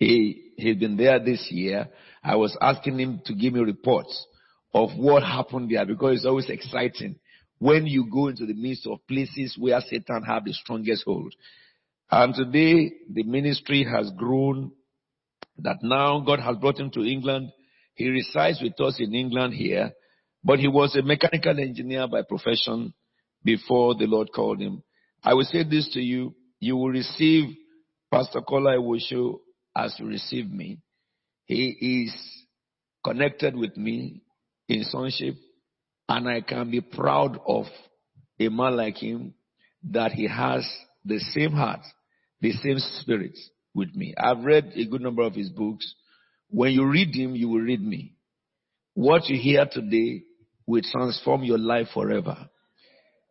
He, he's been there this year. I was asking him to give me reports of what happened there because it's always exciting when you go into the midst of places where Satan have the strongest hold. And today the ministry has grown that now God has brought him to England. He resides with us in England here, but he was a mechanical engineer by profession before the Lord called him. I will say this to you. You will receive Pastor Kola Ewuosho as you receive me. He is connected with me in sonship and I can be proud of a man like him that he has the same heart, the same spirit with me. I've read a good number of his books. When you read him, you will read me. What you hear today will transform your life forever.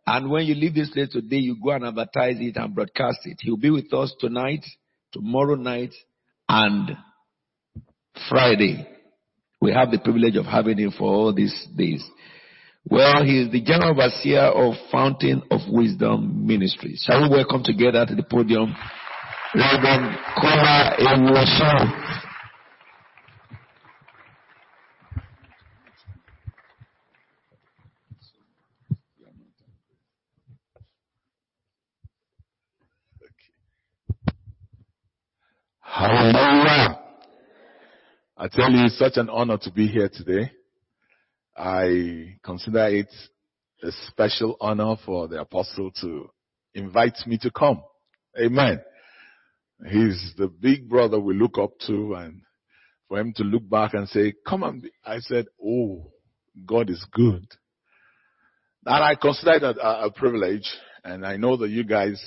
And when you leave this place today, you go and advertise it and broadcast it. He'll be with us tonight, tomorrow night, and Friday. We have the privilege of having him for all these days. Well, he is the general overseer of Fountain of Wisdom Ministries. Shall we welcome together to the podium Reverend Kola Ewuosho? Hallelujah. I tell you, it's such an honor to be here today. I consider it a special honor for the apostle to invite me to come. Amen. He's the big brother we look up to and for him to look back and say, come on. I said, oh, God is good. And I consider it a, a privilege and I know that you guys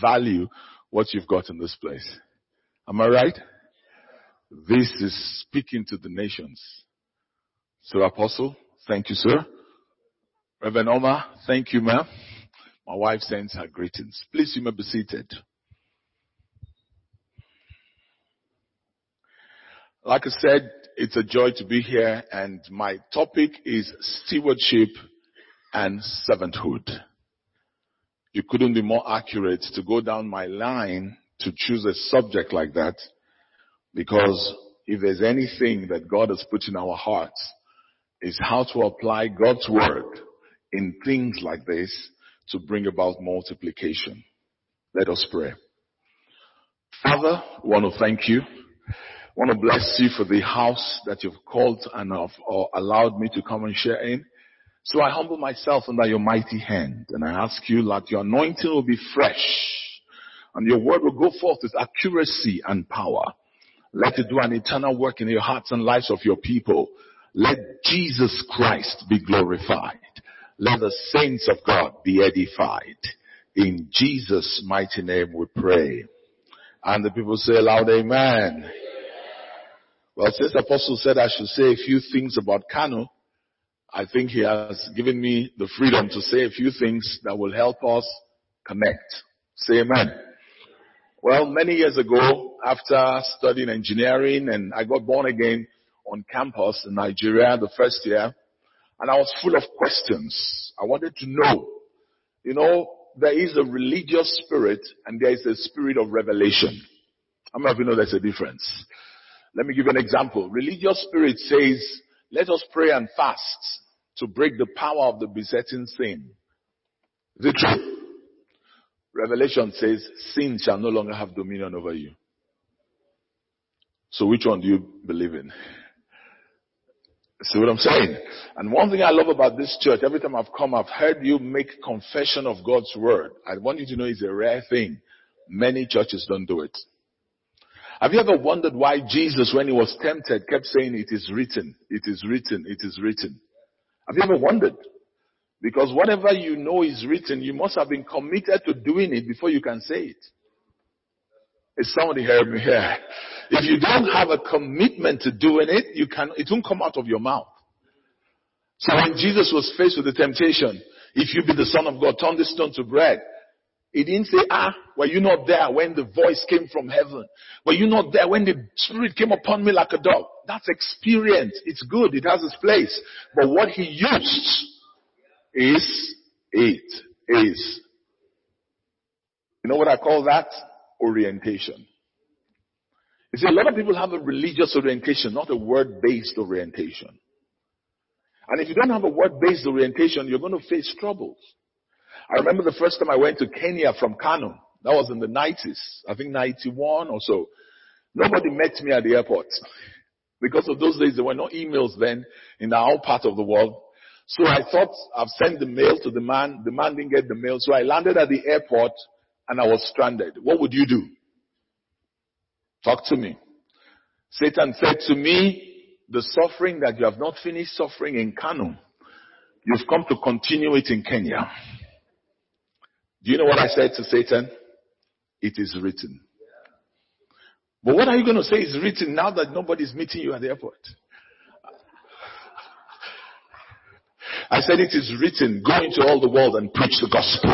value what you've got in this place. Am I right? This is speaking to the nations. So Apostle, thank you, sir. Reverend Omar, thank you, ma'am. My wife sends her greetings. Please, you may be seated. Like I said, it's a joy to be here and my topic is stewardship and servanthood. You couldn't be more accurate to go down my line to choose a subject like that because if there's anything that God has put in our hearts is how to apply God's word in things like this to bring about multiplication. Let us pray. Father, I want to thank you. I want to bless you for the house that you've called and have uh, allowed me to come and share in. So I humble myself under your mighty hand and I ask you that your anointing will be fresh and your word will go forth with accuracy and power. Let it do an eternal work in your hearts and lives of your people. Let Jesus Christ be glorified. Let the saints of God be edified. In Jesus' mighty name we pray. And the people say aloud, Amen. Well, since the Apostle said I should say a few things about Kano, I think he has given me the freedom to say a few things that will help us connect. Say amen. Well, many years ago, after studying engineering and I got born again on campus in Nigeria the first year, and I was full of questions. I wanted to know, you know, there is a religious spirit and there is a spirit of revelation. How many of you know there's a difference? Let me give you an example. Religious spirit says, let us pray and fast to break the power of the besetting sin. Is it true? Revelation says, sin shall no longer have dominion over you. So which one do you believe in? See what I'm saying? And one thing I love about this church, every time I've come, I've heard you make confession of God's word. I want you to know it's a rare thing. Many churches don't do it. Have you ever wondered why Jesus, when he was tempted, kept saying, it is written, it is written, it is written? Have you ever wondered? Because whatever you know is written, you must have been committed to doing it before you can say it. Is somebody heard me here? If you don't have a commitment to doing it, you can, it won't come out of your mouth. So when Jesus was faced with the temptation, if you be the son of God, turn this stone to bread. He didn't say, ah, were you not there when the voice came from heaven? Were you not there when the spirit came upon me like a dog? That's experience. It's good. It has its place. But what he used is it is. You know what I call that? Orientation. You see, a lot of people have a religious orientation, not a word-based orientation. And if you don't have a word-based orientation, you're going to face troubles. I remember the first time I went to Kenya from Kano. That was in the 90s. I think 91 or so. Nobody met me at the airport. Because of those days, there were no emails then in our part of the world. So I thought I've sent the mail to the man. The man didn't get the mail. So I landed at the airport and I was stranded. What would you do? Talk to me. Satan said to me, the suffering that you have not finished suffering in Kano, you've come to continue it in Kenya. Do you know what I said to Satan? It is written. But what are you going to say is written now that nobody's meeting you at the airport? I said it is written, go into all the world and preach the gospel.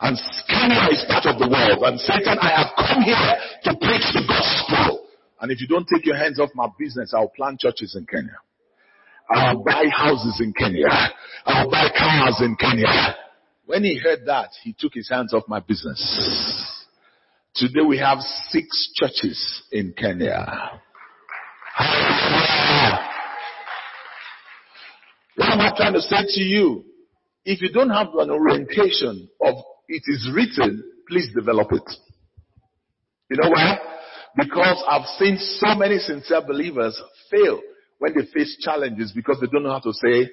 And Kenya is part of the world. And Satan, I have come here to preach the gospel. And if you don't take your hands off my business, I'll plant churches in Kenya. I'll buy houses in Kenya. I'll buy cars in Kenya. When he heard that, he took his hands off my business. Today we have six churches in Kenya. What am I trying to say to you? If you don't have an orientation of it is written, please develop it. You know why? Because I've seen so many sincere believers fail when they face challenges because they don't know how to say,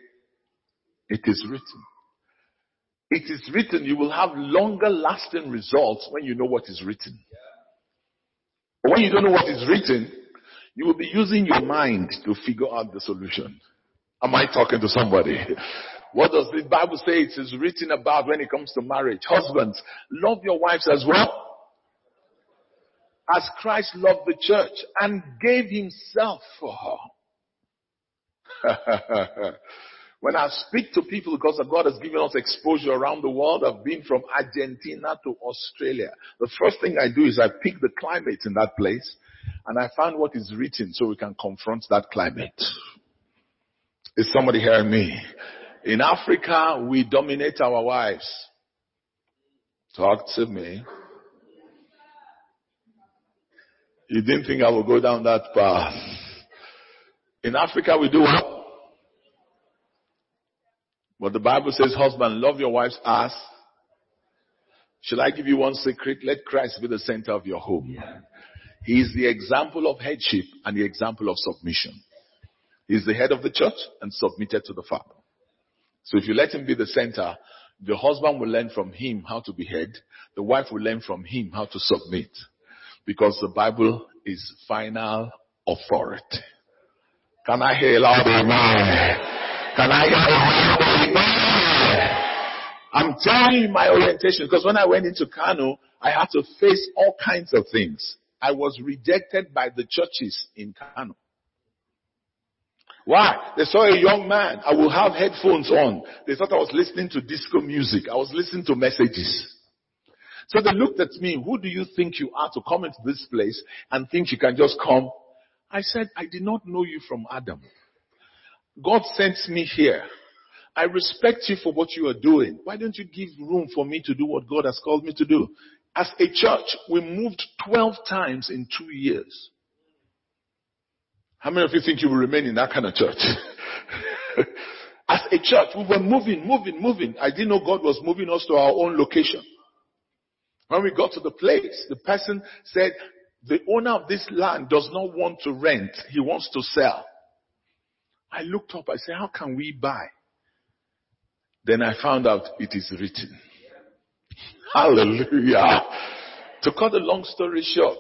it is written. It is written, you will have longer lasting results when you know what is written. But when you don't know what is written, you will be using your mind to figure out the solution. Am I talking to somebody? What does the Bible say it is written about when it comes to marriage? Husbands, love your wives as well. As Christ loved the church and gave himself for her. when I speak to people because God has given us exposure around the world, I've been from Argentina to Australia. The first thing I do is I pick the climate in that place and I find what is written so we can confront that climate. Is somebody hearing me? In Africa, we dominate our wives. Talk to me. You didn't think I would go down that path. In Africa, we do what? But the Bible says, husband, love your wife's ass. Shall I give you one secret? Let Christ be the center of your home. He is the example of headship and the example of submission. He's the head of the church and submitted to the Father. So if you let him be the center, the husband will learn from him how to be head. The wife will learn from him how to submit. Because the Bible is final authority. Can I hear loud amen? Can I hear a loud? I'm telling you my orientation because when I went into Kano, I had to face all kinds of things. I was rejected by the churches in Kano. Why? They saw a young man. I will have headphones on. They thought I was listening to disco music. I was listening to messages. So they looked at me. Who do you think you are to come into this place and think you can just come? I said, I did not know you from Adam. God sent me here. I respect you for what you are doing. Why don't you give room for me to do what God has called me to do? As a church, we moved 12 times in two years. How many of you think you will remain in that kind of church? As a church, we were moving, moving, moving. I didn't know God was moving us to our own location. When we got to the place, the person said, the owner of this land does not want to rent. He wants to sell. I looked up. I said, how can we buy? Then I found out it is written. Hallelujah. To cut a long story short,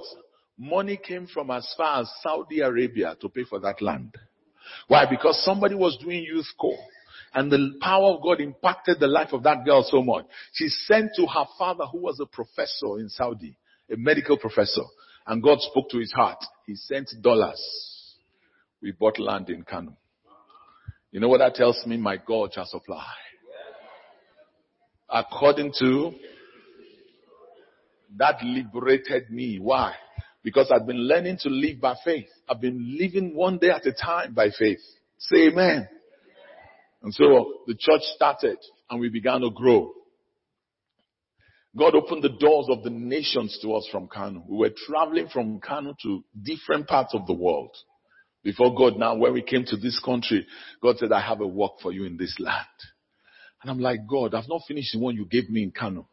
money came from as far as Saudi Arabia to pay for that land. Why? Because somebody was doing youth corps. And the power of God impacted the life of that girl so much. She sent to her father who was a professor in Saudi, a medical professor. And God spoke to his heart. He sent dollars. We bought land in Kano. You know what that tells me? My God shall supply. According to that liberated me. Why? Because I've been learning to live by faith. I've been living one day at a time by faith. Say amen. And so the church started and we began to grow. God opened the doors of the nations to us from Kano. We were traveling from Kano to different parts of the world. Before God now, when we came to this country, God said, I have a work for you in this land. And I'm like, God, I've not finished the one you gave me in Kano.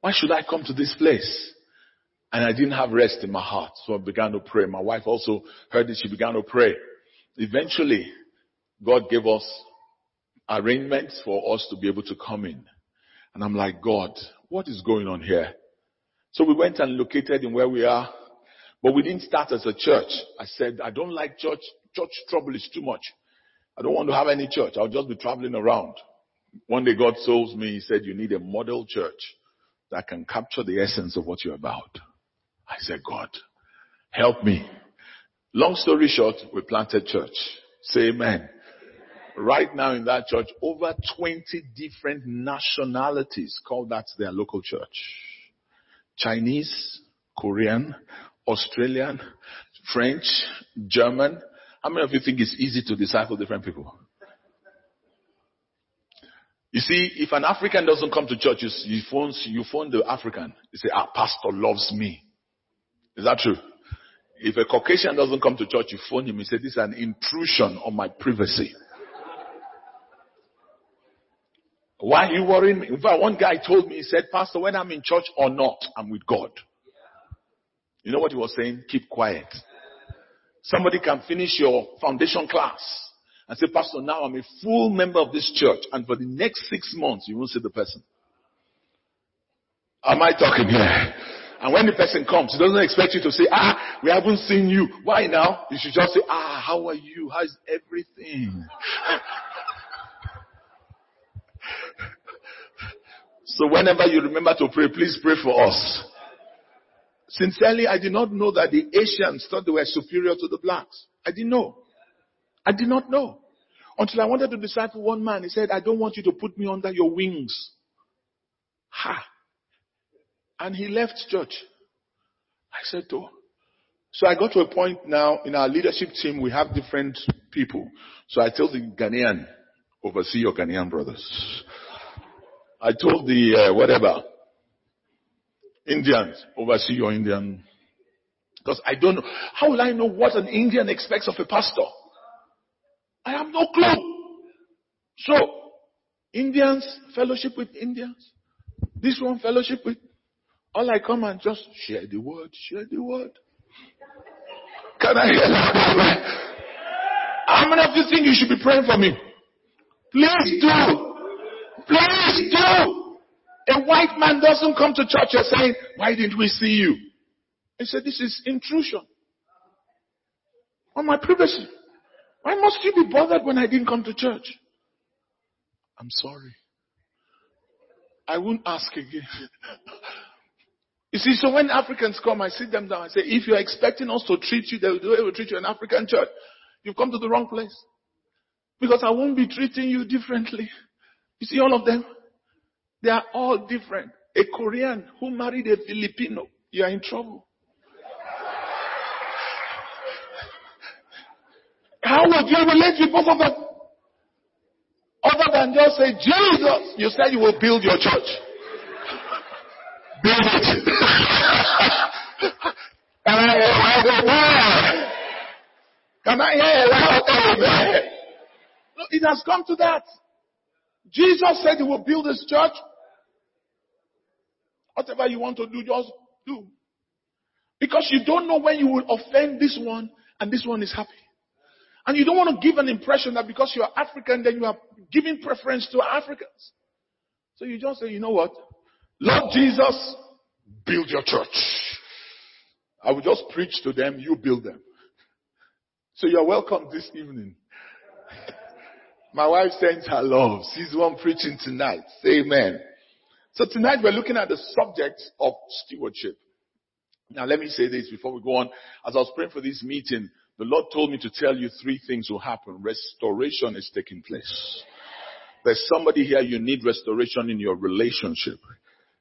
Why should I come to this place? And I didn't have rest in my heart. So I began to pray. My wife also heard it. She began to pray. Eventually, God gave us arrangements for us to be able to come in. And I'm like, God, what is going on here? So we went and located in where we are, but we didn't start as a church. I said, I don't like church. Church trouble is too much. I don't want to have any church. I'll just be traveling around. One day God told me, He said, you need a model church that can capture the essence of what you're about. I said, God, help me. Long story short, we planted church. Say amen. Right now in that church, over 20 different nationalities call that their local church. Chinese, Korean, Australian, French, German. How many of you think it's easy to disciple different people? You see, if an African doesn't come to church, you, phone, you phone the African. You say, our pastor loves me. Is that true? If a Caucasian doesn't come to church, you phone him. and say, this is an intrusion on my privacy. Why are you worrying me? In fact, one guy told me, he said, Pastor, when I'm in church or not, I'm with God. You know what he was saying? Keep quiet. Somebody can finish your foundation class and say, Pastor, now I'm a full member of this church. And for the next six months, you won't see the person. Am I talking here? And when the person comes, he doesn't expect you to say, ah, we haven't seen you. Why now? You should just say, ah, how are you? How's everything? So whenever you remember to pray, please pray for us. Sincerely, I did not know that the Asians thought they were superior to the blacks. I didn't know. I did not know. Until I wanted to disciple one man. He said, I don't want you to put me under your wings. Ha. And he left church. I said, oh. So I got to a point now in our leadership team, we have different people. So I told the Ghanaian, oversee your Ghanaian brothers. I told the uh, whatever Indians oversee your Indian because I don't know how will I know what an Indian expects of a pastor? I have no clue. So Indians fellowship with Indians. This one fellowship with. All I come and just share the word, share the word. Can I hear that? How many of you think you should be praying for me? Please do. Please do. A white man doesn't come to church and say, why didn't we see you? He said, this is intrusion on my privacy. Why must you be bothered when I didn't come to church? I'm sorry. I won't ask again. you see, so when Africans come, I sit them down and say, if you're expecting us to treat you the way we treat you in African church, you've come to the wrong place. Because I won't be treating you differently. You see all of them? They are all different. A Korean who married a Filipino, you are in trouble. How would you relate with both of them? Other than just say, Jesus, you said you will build your church. Build it. Can I hear a Can I hear a amen? It has come to that. Jesus said he will build his church. Whatever you want to do, just do. Because you don't know when you will offend this one and this one is happy. And you don't want to give an impression that because you're African, then you are giving preference to Africans. So you just say, you know what? Lord Jesus, build your church. I will just preach to them, you build them. So you're welcome this evening. My wife sends her love. She's the one preaching tonight. Say amen. So tonight we're looking at the subject of stewardship. Now let me say this before we go on. As I was praying for this meeting, the Lord told me to tell you three things will happen. Restoration is taking place. There's somebody here you need restoration in your relationship.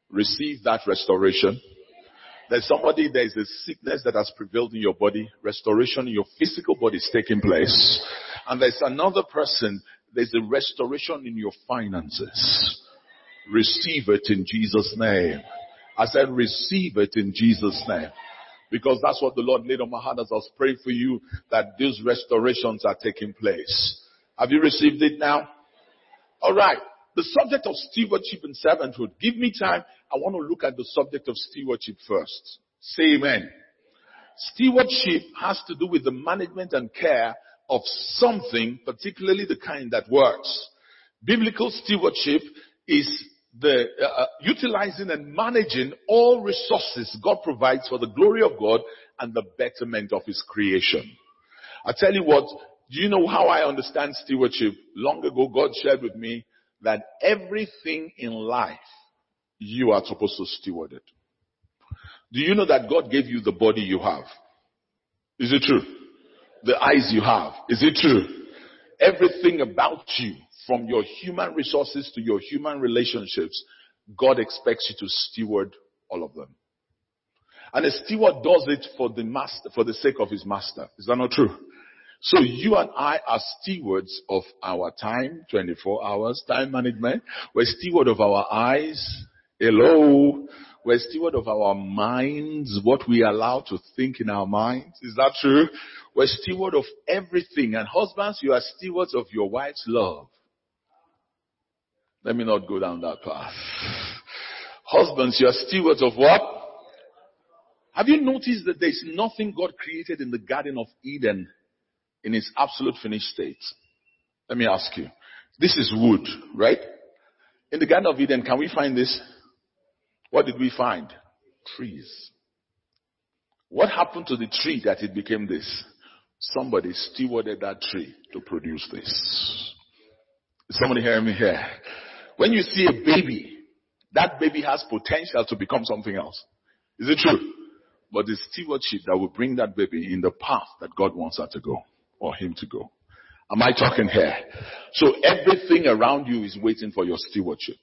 Receive that restoration. There's somebody, there's a sickness that has prevailed in your body. Restoration in your physical body is taking place. And there's another person there's a restoration in your finances. Receive it in Jesus' name. I said receive it in Jesus' name. Because that's what the Lord laid on my heart as I was praying for you that these restorations are taking place. Have you received it now? Alright. The subject of stewardship and servanthood. Give me time. I want to look at the subject of stewardship first. Say amen. Stewardship has to do with the management and care of something, particularly the kind that works. Biblical stewardship is the uh, uh, utilizing and managing all resources God provides for the glory of God and the betterment of His creation. I tell you what, do you know how I understand stewardship? Long ago, God shared with me that everything in life you are supposed to steward it. Do you know that God gave you the body you have? Is it true? The eyes you have. Is it true? Everything about you, from your human resources to your human relationships, God expects you to steward all of them. And a steward does it for the master, for the sake of his master. Is that not true? So you and I are stewards of our time, 24 hours, time management. We're steward of our eyes. Hello. We're steward of our minds, what we allow to think in our minds. Is that true? We're steward of everything. And husbands, you are stewards of your wife's love. Let me not go down that path. Husbands, you are stewards of what? Have you noticed that there's nothing God created in the Garden of Eden in its absolute finished state? Let me ask you. This is wood, right? In the Garden of Eden, can we find this? What did we find? Trees. What happened to the tree that it became this? Somebody stewarded that tree to produce this. Is somebody hearing me here? When you see a baby, that baby has potential to become something else. Is it true? But the stewardship that will bring that baby in the path that God wants her to go or him to go. Am I talking here? So everything around you is waiting for your stewardship.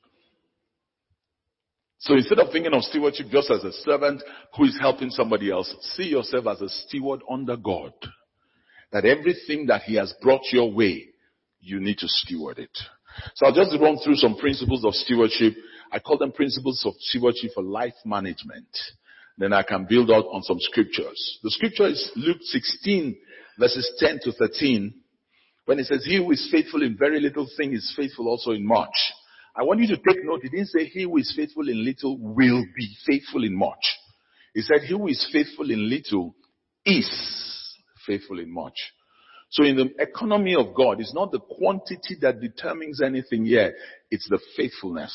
So instead of thinking of stewardship just as a servant who is helping somebody else, see yourself as a steward under God. That everything that He has brought your way, you need to steward it. So I'll just run through some principles of stewardship. I call them principles of stewardship for life management. Then I can build out on some scriptures. The scripture is Luke 16 verses 10 to 13. When it says, he who is faithful in very little thing is faithful also in much. I want you to take note. He didn't say he who is faithful in little will be faithful in much. He said he who is faithful in little is faithful in much. So in the economy of God, it's not the quantity that determines anything yet. It's the faithfulness.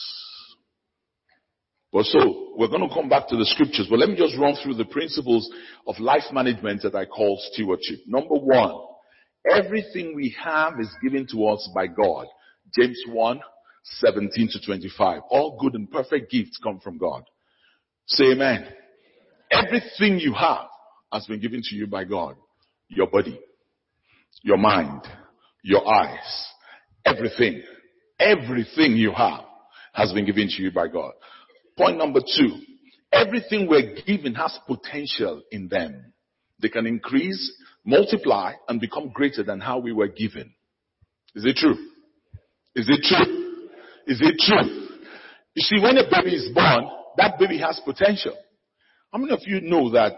But so, we're going to come back to the scriptures, but let me just run through the principles of life management that I call stewardship. Number one, everything we have is given to us by God. James 1, 17 to 25. All good and perfect gifts come from God. Say amen. Everything you have has been given to you by God. Your body, your mind, your eyes, everything, everything you have has been given to you by God. Point number two, everything we're given has potential in them. They can increase, multiply, and become greater than how we were given. Is it true? Is it true? Is it true? You see, when a baby is born, that baby has potential. How many of you know that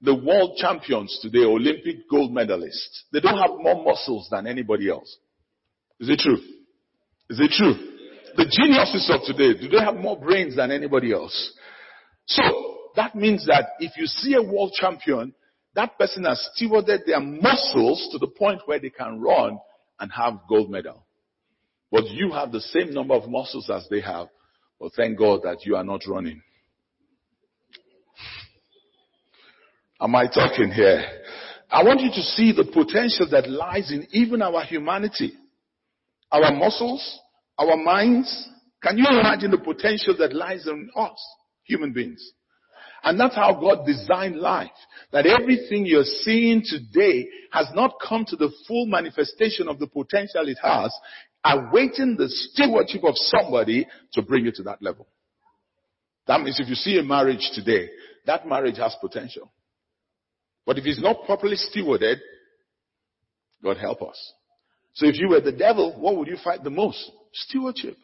the world champions today, Olympic gold medalists, they don't have more muscles than anybody else? Is it true? Is it true? The geniuses of today, do they have more brains than anybody else? So, that means that if you see a world champion, that person has stewarded their muscles to the point where they can run and have gold medal. But you have the same number of muscles as they have. But thank God that you are not running. Am I talking here? I want you to see the potential that lies in even our humanity. Our muscles, our minds. Can you imagine the potential that lies in us, human beings? And that's how God designed life. That everything you're seeing today has not come to the full manifestation of the potential it has awaiting the stewardship of somebody to bring you to that level. That means if you see a marriage today, that marriage has potential. But if it's not properly stewarded, God help us. So if you were the devil, what would you fight the most? Stewardship.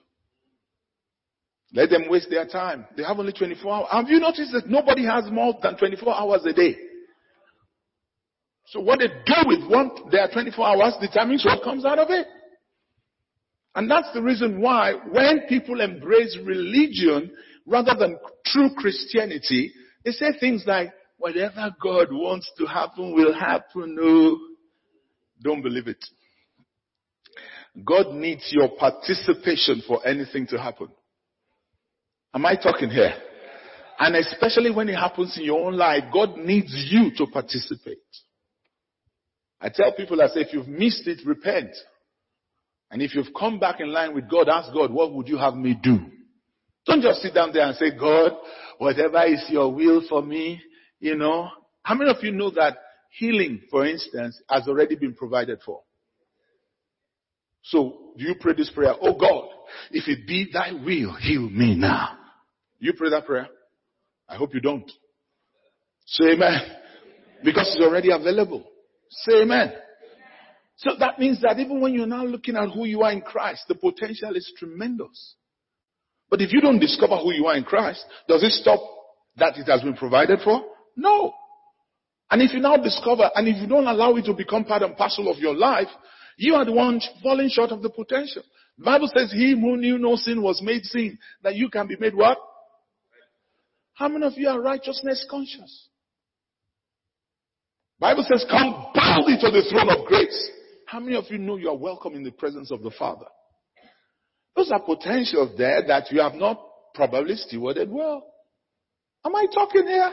Let them waste their time. They have only 24 hours. Have you noticed that nobody has more than 24 hours a day? So what they do with one, their 24 hours determines what comes out of it. And that's the reason why when people embrace religion rather than true Christianity, they say things like, whatever God wants to happen will happen. No, don't believe it. God needs your participation for anything to happen. Am I talking here? And especially when it happens in your own life, God needs you to participate. I tell people, I say, if you've missed it, repent. And if you've come back in line with God, ask God, what would you have me do? Don't just sit down there and say, God, whatever is your will for me, you know. How many of you know that healing, for instance, has already been provided for? So, do you pray this prayer? Oh God, if it be thy will, heal me now. You pray that prayer? I hope you don't. Say amen. Because it's already available. Say amen. So that means that even when you're now looking at who you are in Christ, the potential is tremendous. But if you don't discover who you are in Christ, does it stop that it has been provided for? No. And if you now discover, and if you don't allow it to become part and parcel of your life, you are the one falling short of the potential. The Bible says, he who knew no sin was made sin, that you can be made what? How many of you are righteousness conscious? Bible says, come boldly to the throne of grace. How many of you know you are welcome in the presence of the Father? Those are potentials there that you have not probably stewarded well. Am I talking here?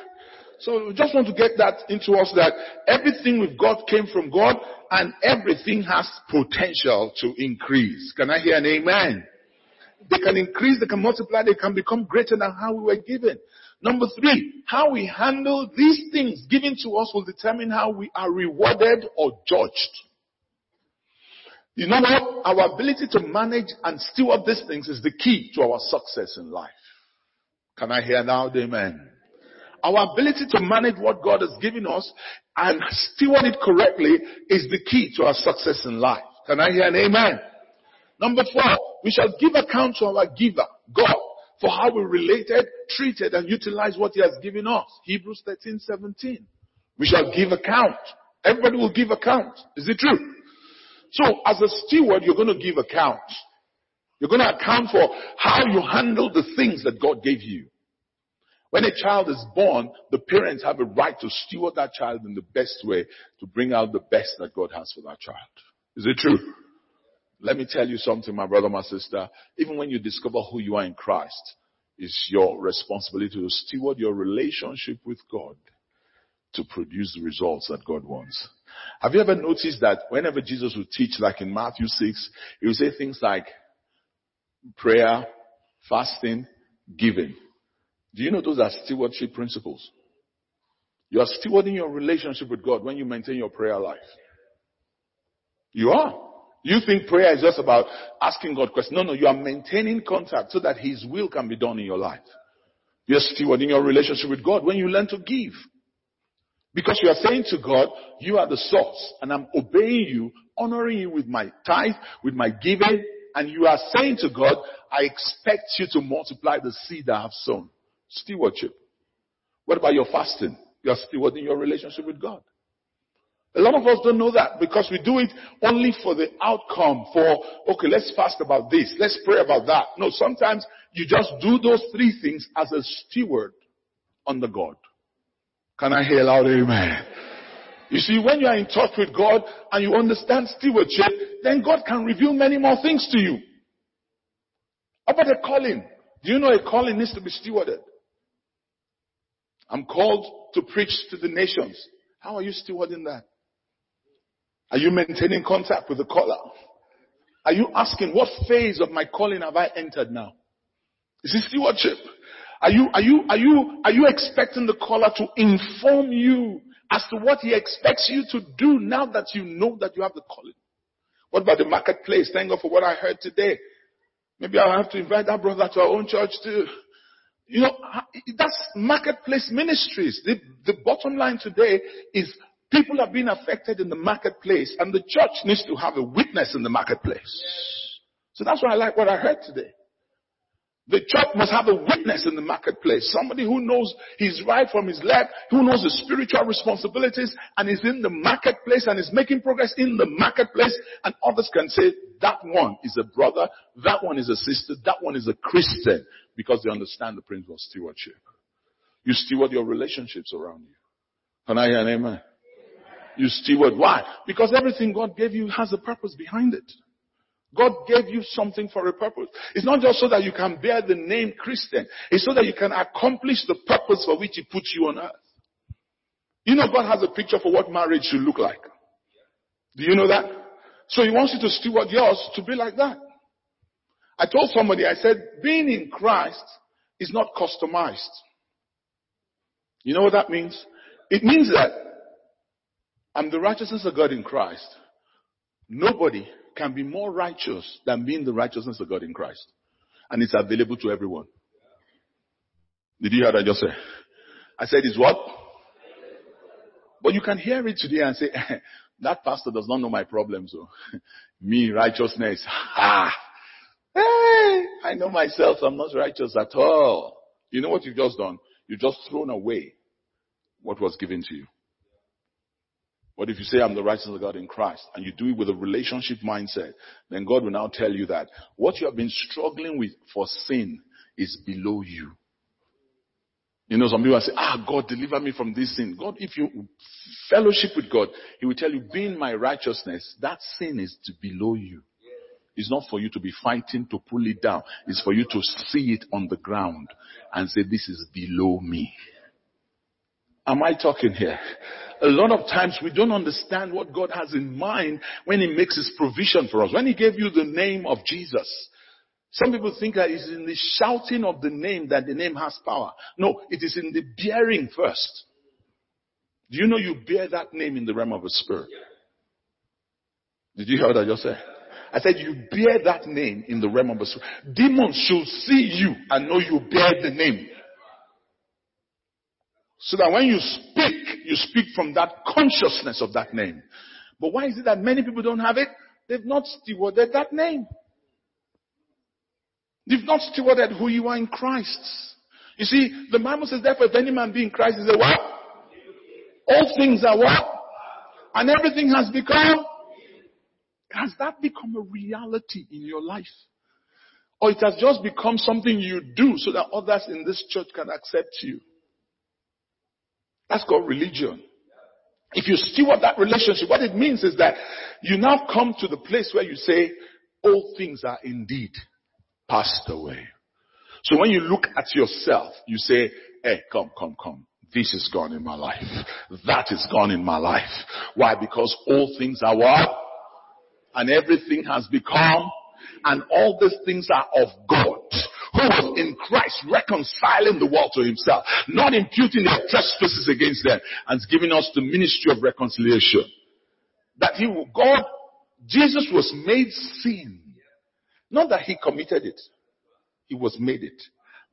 So we just want to get that into us that everything we've got came from God and everything has potential to increase. Can I hear an amen? They can increase, they can multiply, they can become greater than how we were given. Number three, how we handle these things given to us will determine how we are rewarded or judged. You know what? Our ability to manage and steward these things is the key to our success in life. Can I hear now? Amen. Our ability to manage what God has given us and steward it correctly is the key to our success in life. Can I hear an amen? Number four, we shall give account to our giver, God for how we related, treated, and utilized what He has given us. Hebrews 13, 17. We shall give account. Everybody will give account. Is it true? So, as a steward, you're going to give account. You're going to account for how you handle the things that God gave you. When a child is born, the parents have a right to steward that child in the best way to bring out the best that God has for that child. Is it true? Let me tell you something, my brother, my sister. Even when you discover who you are in Christ, it's your responsibility to steward your relationship with God to produce the results that God wants. Have you ever noticed that whenever Jesus would teach, like in Matthew 6, he would say things like prayer, fasting, giving. Do you know those are stewardship principles? You are stewarding your relationship with God when you maintain your prayer life. You are. You think prayer is just about asking God questions. No, no, you are maintaining contact so that His will can be done in your life. You're stewarding your relationship with God when you learn to give. Because you are saying to God, you are the source and I'm obeying you, honoring you with my tithe, with my giving, and you are saying to God, I expect you to multiply the seed I have sown. Stewardship. What about your fasting? You are stewarding your relationship with God. A lot of us don't know that because we do it only for the outcome for, okay, let's fast about this. Let's pray about that. No, sometimes you just do those three things as a steward under God. Can I hear loud amen? You see, when you are in touch with God and you understand stewardship, then God can reveal many more things to you. How about a calling? Do you know a calling needs to be stewarded? I'm called to preach to the nations. How are you stewarding that? Are you maintaining contact with the caller? Are you asking what phase of my calling have I entered now? Is it stewardship? Are you, are you, are you, are you expecting the caller to inform you as to what he expects you to do now that you know that you have the calling? What about the marketplace? Thank God for what I heard today. Maybe I'll have to invite that brother to our own church too. You know, that's marketplace ministries. The, the bottom line today is People are being affected in the marketplace and the church needs to have a witness in the marketplace. So that's why I like what I heard today. The church must have a witness in the marketplace. Somebody who knows his right from his left, who knows the spiritual responsibilities and is in the marketplace and is making progress in the marketplace. And others can say, that one is a brother, that one is a sister, that one is a Christian because they understand the principle of stewardship. You steward your relationships around you. Can I hear an amen? You steward. Why? Because everything God gave you has a purpose behind it. God gave you something for a purpose. It's not just so that you can bear the name Christian. It's so that you can accomplish the purpose for which He put you on earth. You know God has a picture for what marriage should look like. Do you know that? So He wants you to steward yours to be like that. I told somebody, I said, being in Christ is not customized. You know what that means? It means that I'm the righteousness of God in Christ. Nobody can be more righteous than being the righteousness of God in Christ. And it's available to everyone. Did you hear that just say? I said it's what? But you can hear it today and say, that pastor does not know my problems. So me, righteousness. Ah. Hey, I know myself. I'm not righteous at all. You know what you've just done? You've just thrown away what was given to you. But if you say, I'm the righteousness of God in Christ, and you do it with a relationship mindset, then God will now tell you that what you have been struggling with for sin is below you. You know, some people say, ah, God, deliver me from this sin. God, if you fellowship with God, He will tell you, being my righteousness, that sin is below you. It's not for you to be fighting to pull it down. It's for you to see it on the ground and say, this is below me. Am I talking here? A lot of times we don't understand what God has in mind when He makes His provision for us. When He gave you the name of Jesus, some people think that it's in the shouting of the name that the name has power. No, it is in the bearing first. Do you know you bear that name in the realm of the spirit? Did you hear what I just said? I said you bear that name in the realm of the spirit. Demons should see you and know you bear the name. So that when you speak, you speak from that consciousness of that name. But why is it that many people don't have it? They've not stewarded that name. They've not stewarded who you are in Christ. You see, the Bible says, therefore, if any man be in Christ, is a what? All things are what? And everything has become. Has that become a reality in your life? Or it has just become something you do so that others in this church can accept you? That's called religion. If you steward that relationship, what it means is that you now come to the place where you say, all things are indeed passed away. So when you look at yourself, you say, hey, come, come, come. This is gone in my life. That is gone in my life. Why? Because all things are what? And everything has become, and all these things are of God who was in Christ reconciling the world to himself, not imputing their trespasses against them, and giving us the ministry of reconciliation. That he, God, Jesus was made sin. Not that he committed it. He was made it.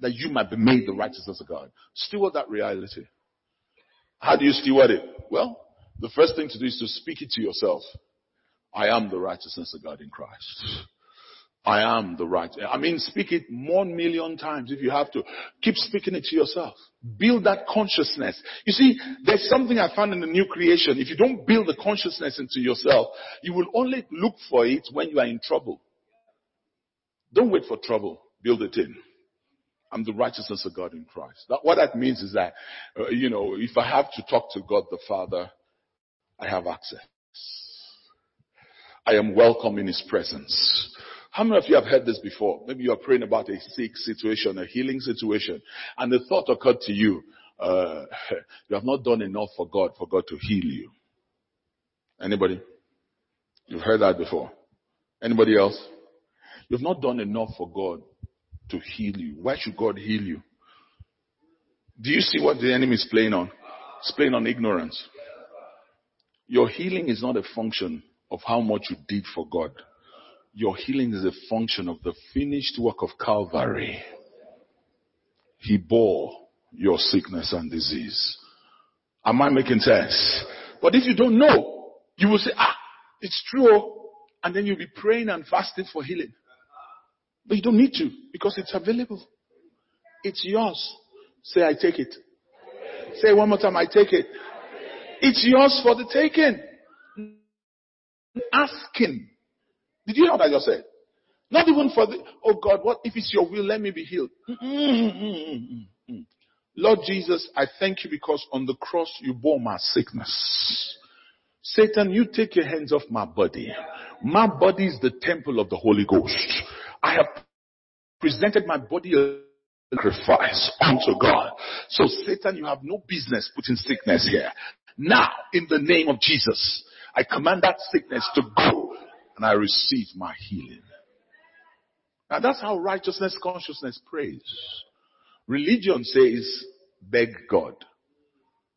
That you might be made the righteousness of God. Steward that reality. How do you steward it? Well, the first thing to do is to speak it to yourself. I am the righteousness of God in Christ. I am the right. I mean, speak it one million times if you have to. Keep speaking it to yourself. Build that consciousness. You see, there's something I found in the new creation. If you don't build the consciousness into yourself, you will only look for it when you are in trouble. Don't wait for trouble. Build it in. I'm the righteousness of God in Christ. That, what that means is that, uh, you know, if I have to talk to God the Father, I have access. I am welcome in His presence. How many of you have heard this before? Maybe you are praying about a sick situation, a healing situation, and the thought occurred to you, uh, you have not done enough for God, for God to heal you. Anybody? You've heard that before. Anybody else? You've not done enough for God to heal you. Why should God heal you? Do you see what the enemy is playing on? It's playing on ignorance. Your healing is not a function of how much you did for God. Your healing is a function of the finished work of Calvary. He bore your sickness and disease. Am I making sense? But if you don't know, you will say, ah, it's true. And then you'll be praying and fasting for healing. But you don't need to because it's available. It's yours. Say, I take it. Say one more time, I take it. It's yours for the taking. Asking. Did you hear what I just said? Not even for the, oh God, what if it's your will? Let me be healed. Mm, mm, mm, Lord Jesus, I thank you because on the cross you bore my sickness. Satan, you take your hands off my body. My body is the temple of the Holy Ghost. I have presented my body a sacrifice unto God. So Satan, you have no business putting sickness here. Now, in the name of Jesus, I command that sickness to go and I receive my healing. Now that's how righteousness consciousness prays. Religion says, beg God.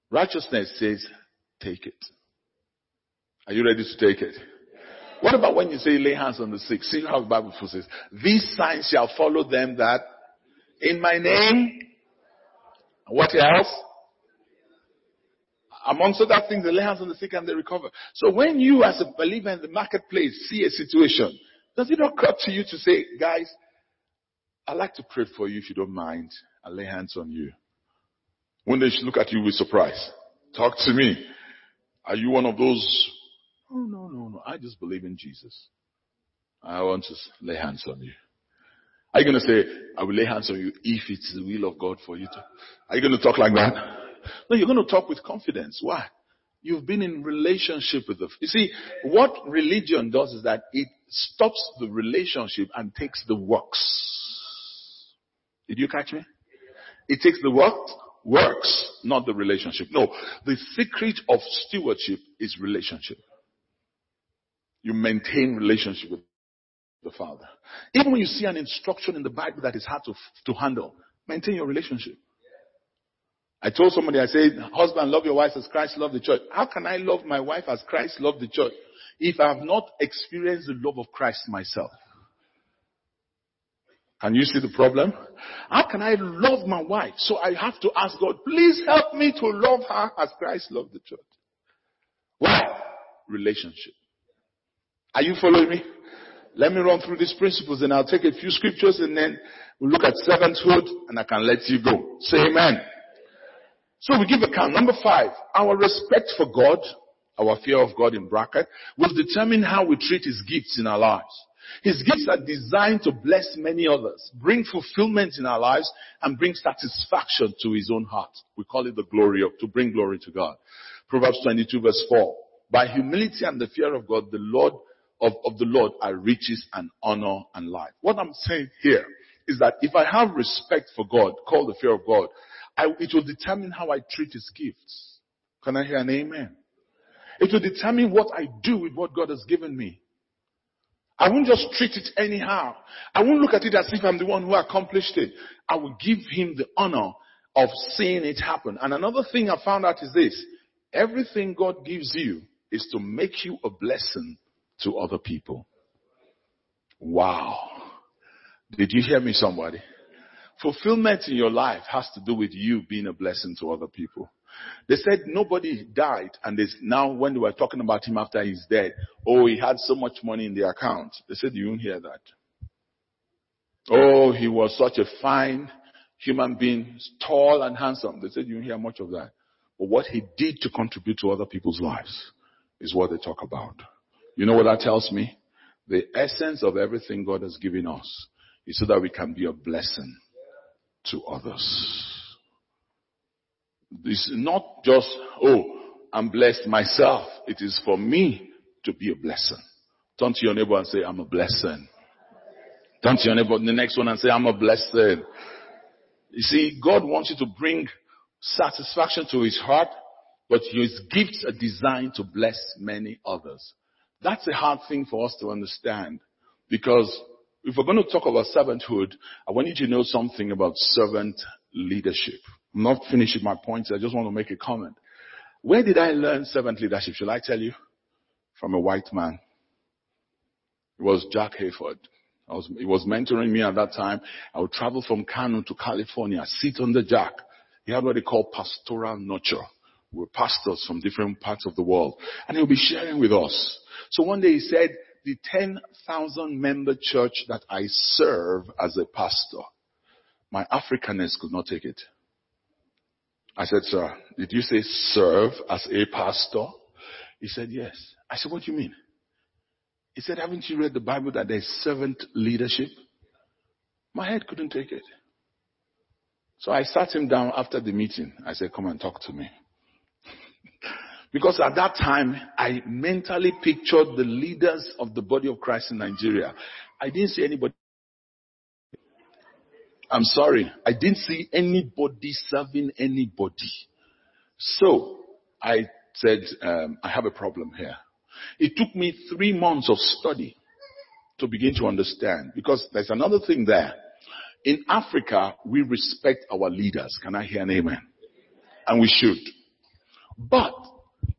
Righteousness says, take it. Are you ready to take it? What about when you say lay hands on the sick? See how the Bible says, these signs shall follow them that in my name, what else? Amongst other things, they lay hands on the sick and they recover. So when you as a believer in the marketplace see a situation, does it not occur to you to say, guys, I'd like to pray for you if you don't mind. I'll lay hands on you. When they look at you with surprise, talk to me. Are you one of those? Oh, no, no, no. I just believe in Jesus. I want to lay hands on you. Are you going to say, I will lay hands on you if it's the will of God for you to? Are you going to talk like that? No, you're going to talk with confidence. Why? You've been in relationship with the, you see, what religion does is that it stops the relationship and takes the works. Did you catch me? It takes the what? Works, not the relationship. No, the secret of stewardship is relationship. You maintain relationship with the Father. Even when you see an instruction in the Bible that is hard to, to handle, maintain your relationship. I told somebody, I said, husband, love your wife as Christ loved the church. How can I love my wife as Christ loved the church if I have not experienced the love of Christ myself? Can you see the problem? How can I love my wife? So I have to ask God, please help me to love her as Christ loved the church. Why? Relationship. Are you following me? Let me run through these principles and I'll take a few scriptures and then we'll look at servanthood and I can let you go. Say amen. So we give account. Number five, our respect for God, our fear of God in bracket, will determine how we treat His gifts in our lives. His gifts are designed to bless many others, bring fulfillment in our lives, and bring satisfaction to His own heart. We call it the glory of, to bring glory to God. Proverbs 22 verse 4. By humility and the fear of God, the Lord of, of the Lord are riches and honor and life. What I'm saying here is that if I have respect for God, called the fear of God, I, it will determine how I treat His gifts. Can I hear an amen? It will determine what I do with what God has given me. I won't just treat it anyhow. I won't look at it as if I'm the one who accomplished it. I will give Him the honor of seeing it happen. And another thing I found out is this. Everything God gives you is to make you a blessing to other people. Wow. Did you hear me somebody? Fulfillment in your life has to do with you being a blessing to other people. They said nobody died and now when they were talking about him after he's dead, oh, he had so much money in the account. They said you won't hear that. Oh, he was such a fine human being, tall and handsome. They said you won't hear much of that. But what he did to contribute to other people's lives is what they talk about. You know what that tells me? The essence of everything God has given us is so that we can be a blessing to others. It's not just, oh, I'm blessed myself. It is for me to be a blessing. Turn to your neighbor and say, I'm a blessing. Turn to your neighbor, the next one and say, I'm a blessing. You see, God wants you to bring satisfaction to his heart, but his gifts are designed to bless many others. That's a hard thing for us to understand because if we're going to talk about servanthood, I want you to know something about servant leadership. I'm not finishing my points. I just want to make a comment. Where did I learn servant leadership? Shall I tell you? From a white man. It was Jack Hayford. I was, he was mentoring me at that time. I would travel from Kano to California, sit under Jack. He had what they call pastoral nurture. We were pastors from different parts of the world. And he'll be sharing with us. So one day he said, the 10,000 member church that I serve as a pastor, my Africanness could not take it. I said, sir, did you say serve as a pastor? He said, yes. I said, what do you mean? He said, haven't you read the Bible that there's servant leadership? My head couldn't take it. So I sat him down after the meeting. I said, come and talk to me. Because at that time, I mentally pictured the leaders of the body of Christ in Nigeria. I didn't see anybody. I'm sorry. I didn't see anybody serving anybody. So I said, um, I have a problem here. It took me three months of study to begin to understand because there's another thing there. In Africa, we respect our leaders. Can I hear an amen? And we should. But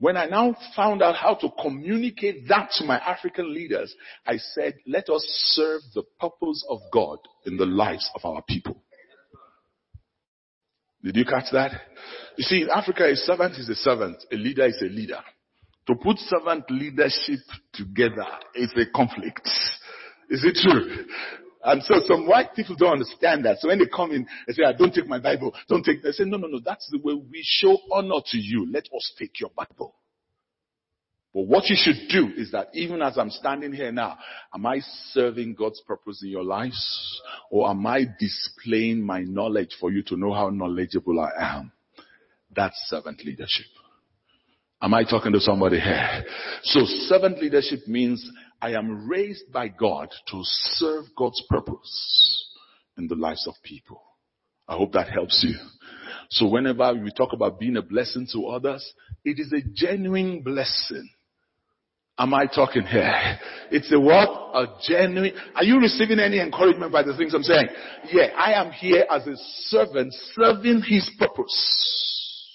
when I now found out how to communicate that to my African leaders, I said, let us serve the purpose of God in the lives of our people. Did you catch that? You see, in Africa, a servant is a servant, a leader is a leader. To put servant leadership together is a conflict. Is it true? And so some white people don't understand that. So when they come in, they say, I don't take my Bible. Don't take, they say, no, no, no, that's the way we show honor to you. Let us take your Bible. But what you should do is that even as I'm standing here now, am I serving God's purpose in your lives? Or am I displaying my knowledge for you to know how knowledgeable I am? That's servant leadership. Am I talking to somebody here? So servant leadership means I am raised by God to serve God's purpose in the lives of people. I hope that helps you. So whenever we talk about being a blessing to others, it is a genuine blessing. Am I talking here? It's a what? A genuine. Are you receiving any encouragement by the things I'm saying? Yeah, I am here as a servant serving his purpose.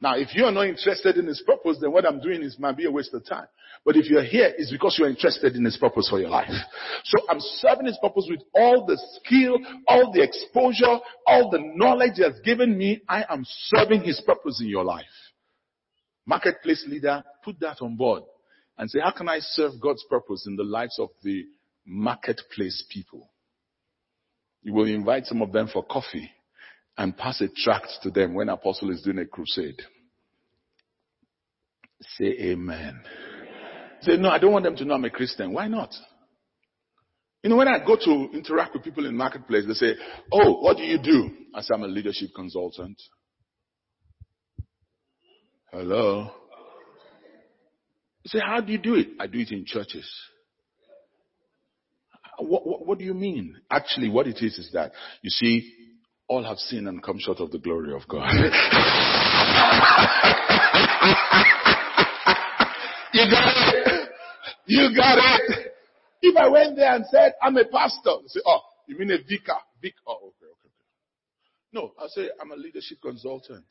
Now, if you are not interested in his purpose, then what I'm doing is might be a waste of time. But if you're here, it's because you're interested in his purpose for your life. So I'm serving his purpose with all the skill, all the exposure, all the knowledge he has given me. I am serving his purpose in your life. Marketplace leader, put that on board and say, how can I serve God's purpose in the lives of the marketplace people? You will invite some of them for coffee and pass a tract to them when apostle is doing a crusade. Say amen. Say, no, I don't want them to know I'm a Christian. Why not? You know, when I go to interact with people in the marketplace, they say, oh, what do you do? I say, I'm a leadership consultant. Hello? You say, how do you do it? I do it in churches. What, what, what do you mean? Actually, what it is is that, you see, all have sinned and come short of the glory of God. you got it. You got it. If I went there and said, I'm a pastor, you say, oh, you mean a vicar? Vic, oh, okay, okay, okay. No, I say, I'm a leadership consultant.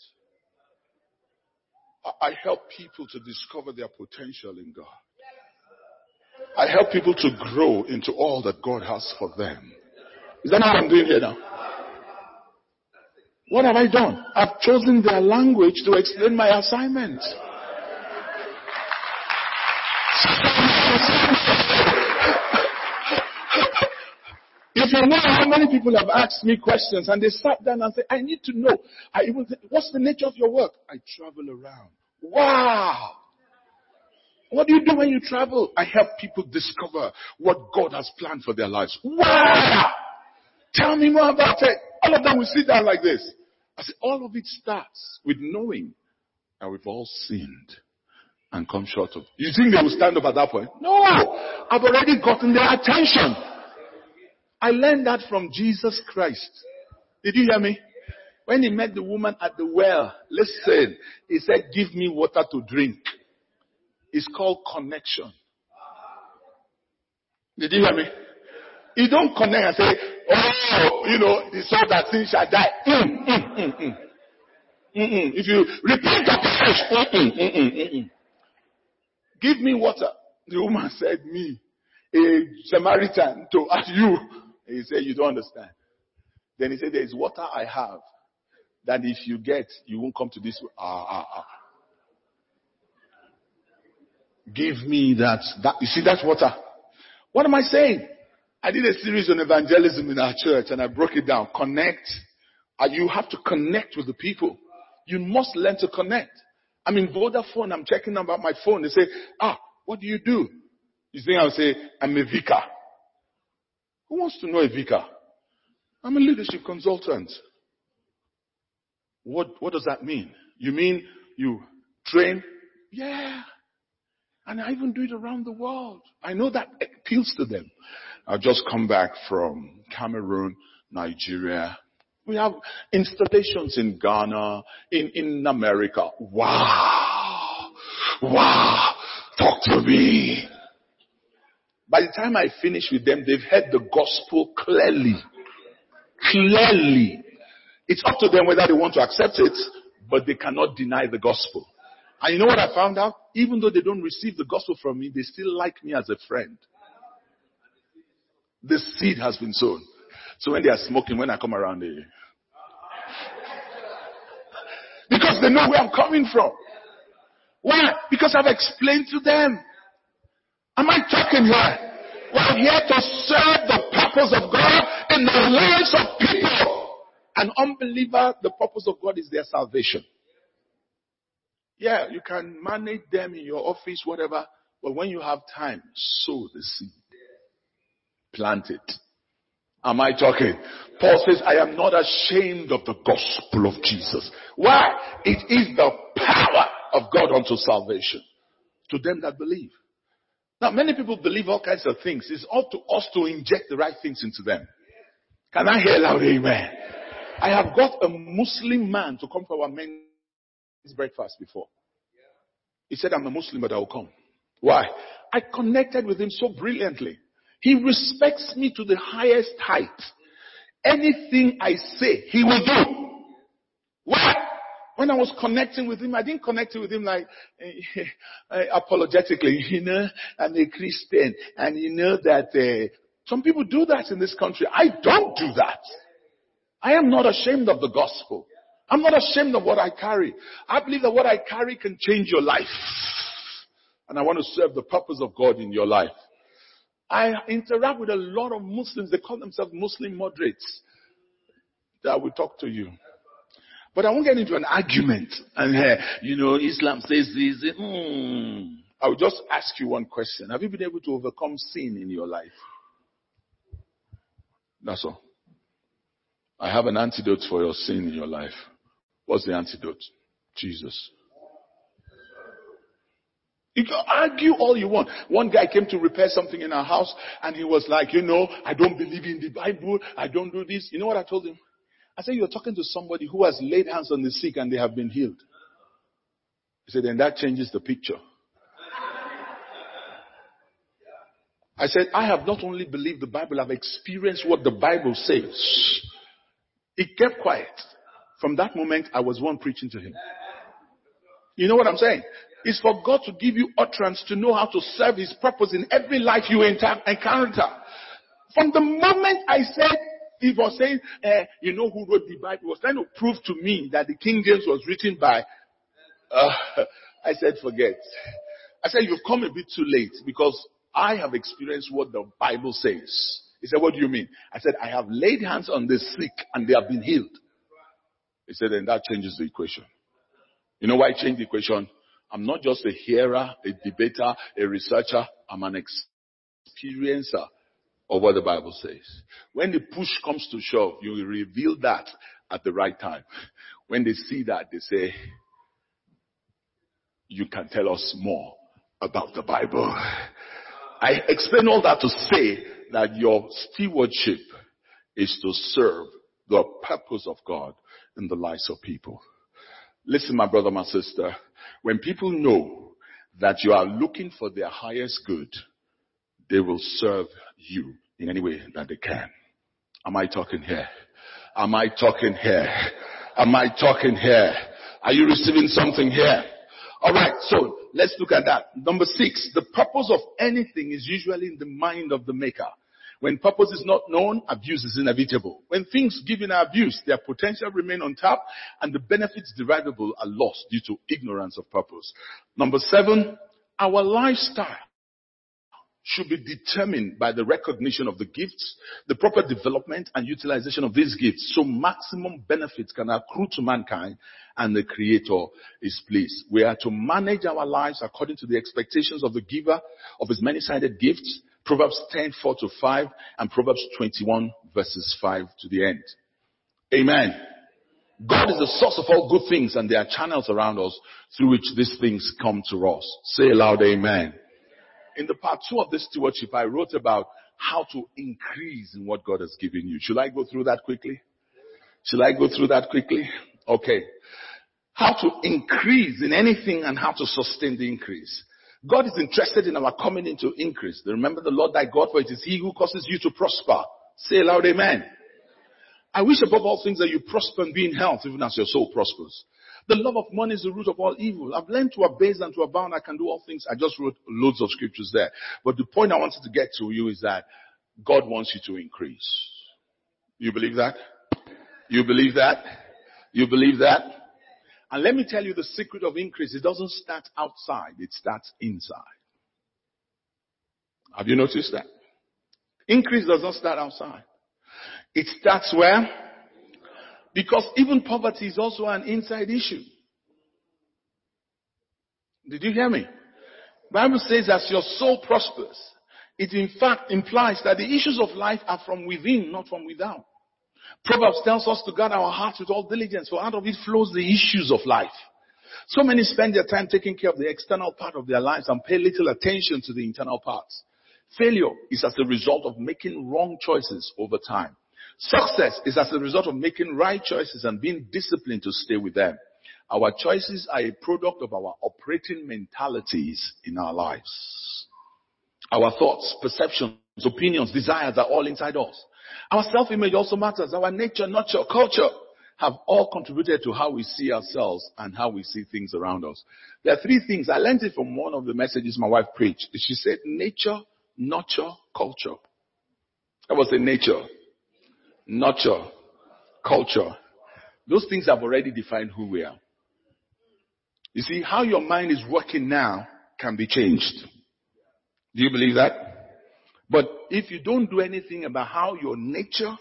I, I help people to discover their potential in God. I help people to grow into all that God has for them. Is that what I'm doing here now? What have I done? I've chosen their language to explain my assignment. If you know how many people have asked me questions and they sat down and said, I need to know. I even said, what's the nature of your work? I travel around. Wow. What do you do when you travel? I help people discover what God has planned for their lives. Wow. Tell me more about it. All of them will sit down like this. I said, all of it starts with knowing that we've all sinned and come short of. You think they will stand up at that point? No! I've already gotten their attention. I learned that from Jesus Christ. Did you hear me? When he met the woman at the well, listen, he said, give me water to drink. It's called connection. Did you hear me? You don't connect and say, oh, you know, the soul that sin shall die. Mm, mm, mm, mm. Mm-mm. If you repent of flesh, give me water. The woman said, me, a Samaritan, to ask you. he said, you don't understand. Then he said, there is water I have that if you get, you won't come to this. Ah, ah, ah. Give me that, that, you see that water. What am I saying? I did a series on evangelism in our church and I broke it down. Connect. Uh, you have to connect with the people. You must learn to connect. I'm in Vodafone. I'm checking about my phone. They say, ah, what do you do? You think I'll say, I'm a vicar. Who wants to know a vicar? I'm a leadership consultant. What, what does that mean? You mean you train? Yeah. And I even do it around the world. I know that appeals to them. I've just come back from Cameroon, Nigeria. We have installations in Ghana, in, in America. Wow. Wow. Talk to me. By the time I finish with them, they've heard the gospel clearly. Clearly. It's up to them whether they want to accept it, but they cannot deny the gospel. And you know what I found out? Even though they don't receive the gospel from me, they still like me as a friend. The seed has been sown. So when they are smoking, when I come around, they, because they know where I'm coming from. Why? Because I've explained to them. Am I talking here? We're here to serve the purpose of God in the lives of people. An unbeliever, the purpose of God is their salvation. Yeah, you can manage them in your office, whatever, but when you have time, sow the seed. Plant it. Am I talking? Paul says, I am not ashamed of the gospel of Jesus. Why? It is the power of God unto salvation to them that believe. Now, many people believe all kinds of things. It's up to us to inject the right things into them. Can I hear loud amen? I have got a Muslim man to come for our men's breakfast before. He said, I'm a Muslim, but I will come. Why? I connected with him so brilliantly. He respects me to the highest height. Anything I say, he will do. Why? When I was connecting with him, I didn't connect with him like uh, apologetically. You know, I'm a Christian, and you know that uh, some people do that in this country. I don't do that. I am not ashamed of the gospel. I'm not ashamed of what I carry. I believe that what I carry can change your life. And I want to serve the purpose of God in your life. I interact with a lot of Muslims. They call themselves Muslim moderates. That will talk to you. But I won't get into an argument. And, uh, you know, Islam says this. Mm. I will just ask you one question. Have you been able to overcome sin in your life? That's all. I have an antidote for your sin in your life. What's the antidote? Jesus. You can argue all you want. One guy came to repair something in our house and he was like, you know, I don't believe in the Bible. I don't do this. You know what I told him? I said, you're talking to somebody who has laid hands on the sick and they have been healed. He said, then that changes the picture. I said, I have not only believed the Bible, I've experienced what the Bible says. He kept quiet. From that moment, I was one preaching to him. You know what I'm saying? It's for God to give you utterance to know how to serve His purpose in every life you encounter. From the moment I said, he was saying, uh, you know who wrote the Bible? He was trying to prove to me that the King James was written by, uh, I said, forget. I said, you've come a bit too late because I have experienced what the Bible says. He said, what do you mean? I said, I have laid hands on the sick and they have been healed. He said, then that changes the equation. You know why it changed the equation? I'm not just a hearer, a debater, a researcher. I'm an experiencer of what the Bible says. When the push comes to shove, you will reveal that at the right time. When they see that, they say, you can tell us more about the Bible. I explain all that to say that your stewardship is to serve the purpose of God in the lives of people. Listen, my brother, my sister, when people know that you are looking for their highest good, they will serve you in any way that they can. Am I talking here? Am I talking here? Am I talking here? Are you receiving something here? Alright, so let's look at that. Number six, the purpose of anything is usually in the mind of the maker. When purpose is not known, abuse is inevitable. When things given are abused, their potential remain on tap and the benefits derivable are lost due to ignorance of purpose. Number seven, Our lifestyle should be determined by the recognition of the gifts, the proper development and utilization of these gifts so maximum benefits can accrue to mankind and the creator is pleased. We are to manage our lives according to the expectations of the giver of his many-sided gifts. Proverbs 10, 4 to 5 and Proverbs 21 verses 5 to the end. Amen. God is the source of all good things and there are channels around us through which these things come to us. Say aloud, amen in the part two of this stewardship, I wrote about how to increase in what God has given you. Should I go through that quickly? Should I go through that quickly? Okay. How to increase in anything and how to sustain the increase. God is interested in our coming into increase. Remember the Lord thy God, for it is he who causes you to prosper. Say aloud, amen. I wish above all things that you prosper and be in health, even as your soul prospers. The love of money is the root of all evil. I've learned to abase and to abound. I can do all things. I just wrote loads of scriptures there. But the point I wanted to get to you is that God wants you to increase. You believe that? You believe that? You believe that? And let me tell you the secret of increase. It doesn't start outside. It starts inside. Have you noticed that? Increase does not start outside. It starts where? Because even poverty is also an inside issue. Did you hear me? Bible says as your soul prospers, it in fact implies that the issues of life are from within, not from without. Proverbs tells us to guard our hearts with all diligence, for out of it flows the issues of life. So many spend their time taking care of the external part of their lives and pay little attention to the internal parts. Failure is as a result of making wrong choices over time. Success is as a result of making right choices and being disciplined to stay with them. Our choices are a product of our operating mentalities in our lives. Our thoughts, perceptions, opinions, desires are all inside us. Our self-image also matters. Our nature, nurture, culture have all contributed to how we see ourselves and how we see things around us. There are three things. I learned it from one of the messages my wife preached. She said nature, nurture, culture. That was the nature nurture, culture. Those things have already defined who we are. You see, how your mind is working now can be changed. Do you believe that? But if you don't do anything about how your nature,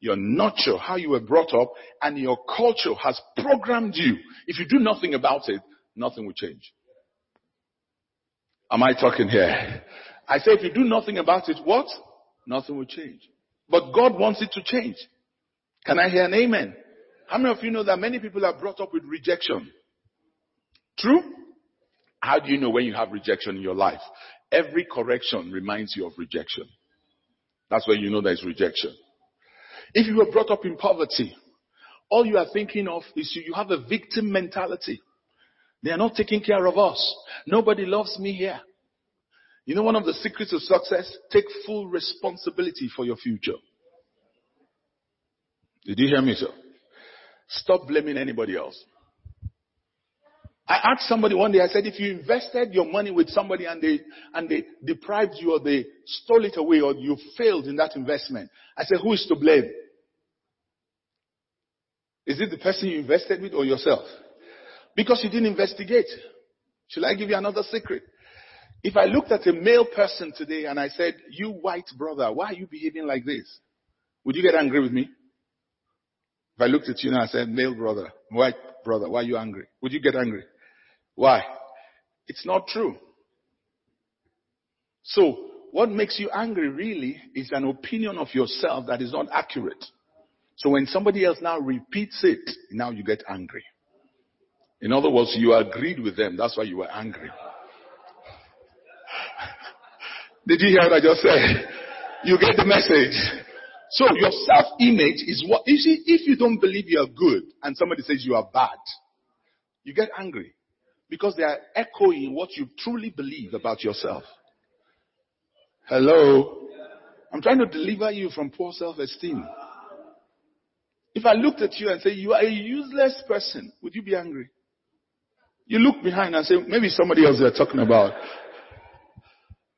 your nurture, how you were brought up, and your culture has programmed you, if you do nothing about it, nothing will change. Am I talking here? I say if you do nothing about it, what? Nothing will change. But God wants it to change. Can I hear an amen? How many of you know that many people are brought up with rejection? True? How do you know when you have rejection in your life? Every correction reminds you of rejection. That's when you know there's rejection. If you were brought up in poverty, all you are thinking of is you have a victim mentality. They are not taking care of us. Nobody loves me here. You know one of the secrets of success? Take full responsibility for your future. Did you hear me, sir? Stop blaming anybody else. I asked somebody one day, I said, if you invested your money with somebody and they, and they deprived you or they stole it away or you failed in that investment, I said, who is to blame? Is it the person you invested with or yourself? Because you didn't investigate. Shall I give you another secret? If I looked at a male person today and I said, you white brother, why are you behaving like this? Would you get angry with me? If I looked at you and I said, male brother, white brother, why are you angry? Would you get angry? Why? It's not true. So, what makes you angry really is an opinion of yourself that is not accurate. So when somebody else now repeats it, now you get angry. In other words, you agreed with them. That's why you were angry. Did you hear what I just said? You get the message. So your self-image is what, you see, if you don't believe you are good and somebody says you are bad, you get angry because they are echoing what you truly believe about yourself. Hello? I'm trying to deliver you from poor self-esteem. If I looked at you and say you are a useless person, would you be angry? You look behind and say maybe somebody else they're talking about.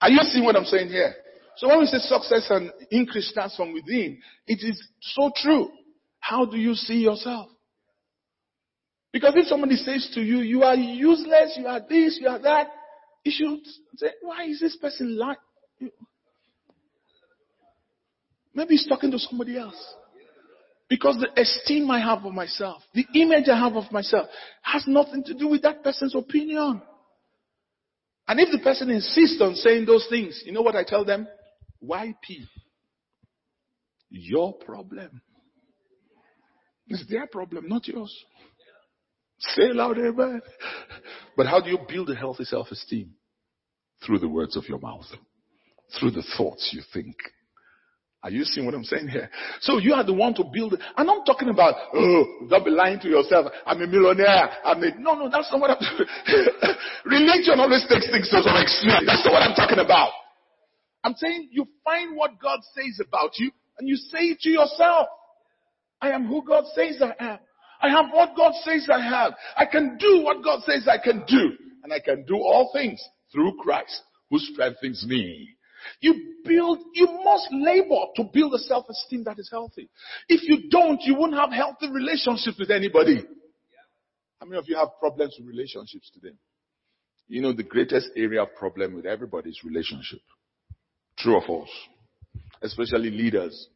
Are you seeing what I'm saying here? So when we say success and increase starts from within, it is so true. How do you see yourself? Because if somebody says to you, you are useless, you are this, you are that, You should say, why is this person like? Maybe he's talking to somebody else. Because the esteem I have of myself, the image I have of myself, has nothing to do with that person's opinion. And if the person insists on saying those things, you know what I tell them? YP. Your problem. It's their problem, not yours. Say loud, amen. But how do you build a healthy self-esteem? Through the words of your mouth. Through the thoughts you think. Are you seeing what I'm saying here? So you are the one to build. And I'm talking about, oh, don't be lying to yourself. I'm a millionaire. I'm a, no, no, that's not what I'm, religion always takes things to some extreme. That's not what I'm talking about. I'm saying you find what God says about you and you say it to yourself. I am who God says I am. I have what God says I have. I can do what God says I can do. And I can do all things through Christ who strengthens me. You build, you must labor to build a self-esteem that is healthy. If you don't, you won't have healthy relationships with anybody. How many of you have problems with relationships today? You know, the greatest area of problem with everybody is relationship. True or false? Especially leaders.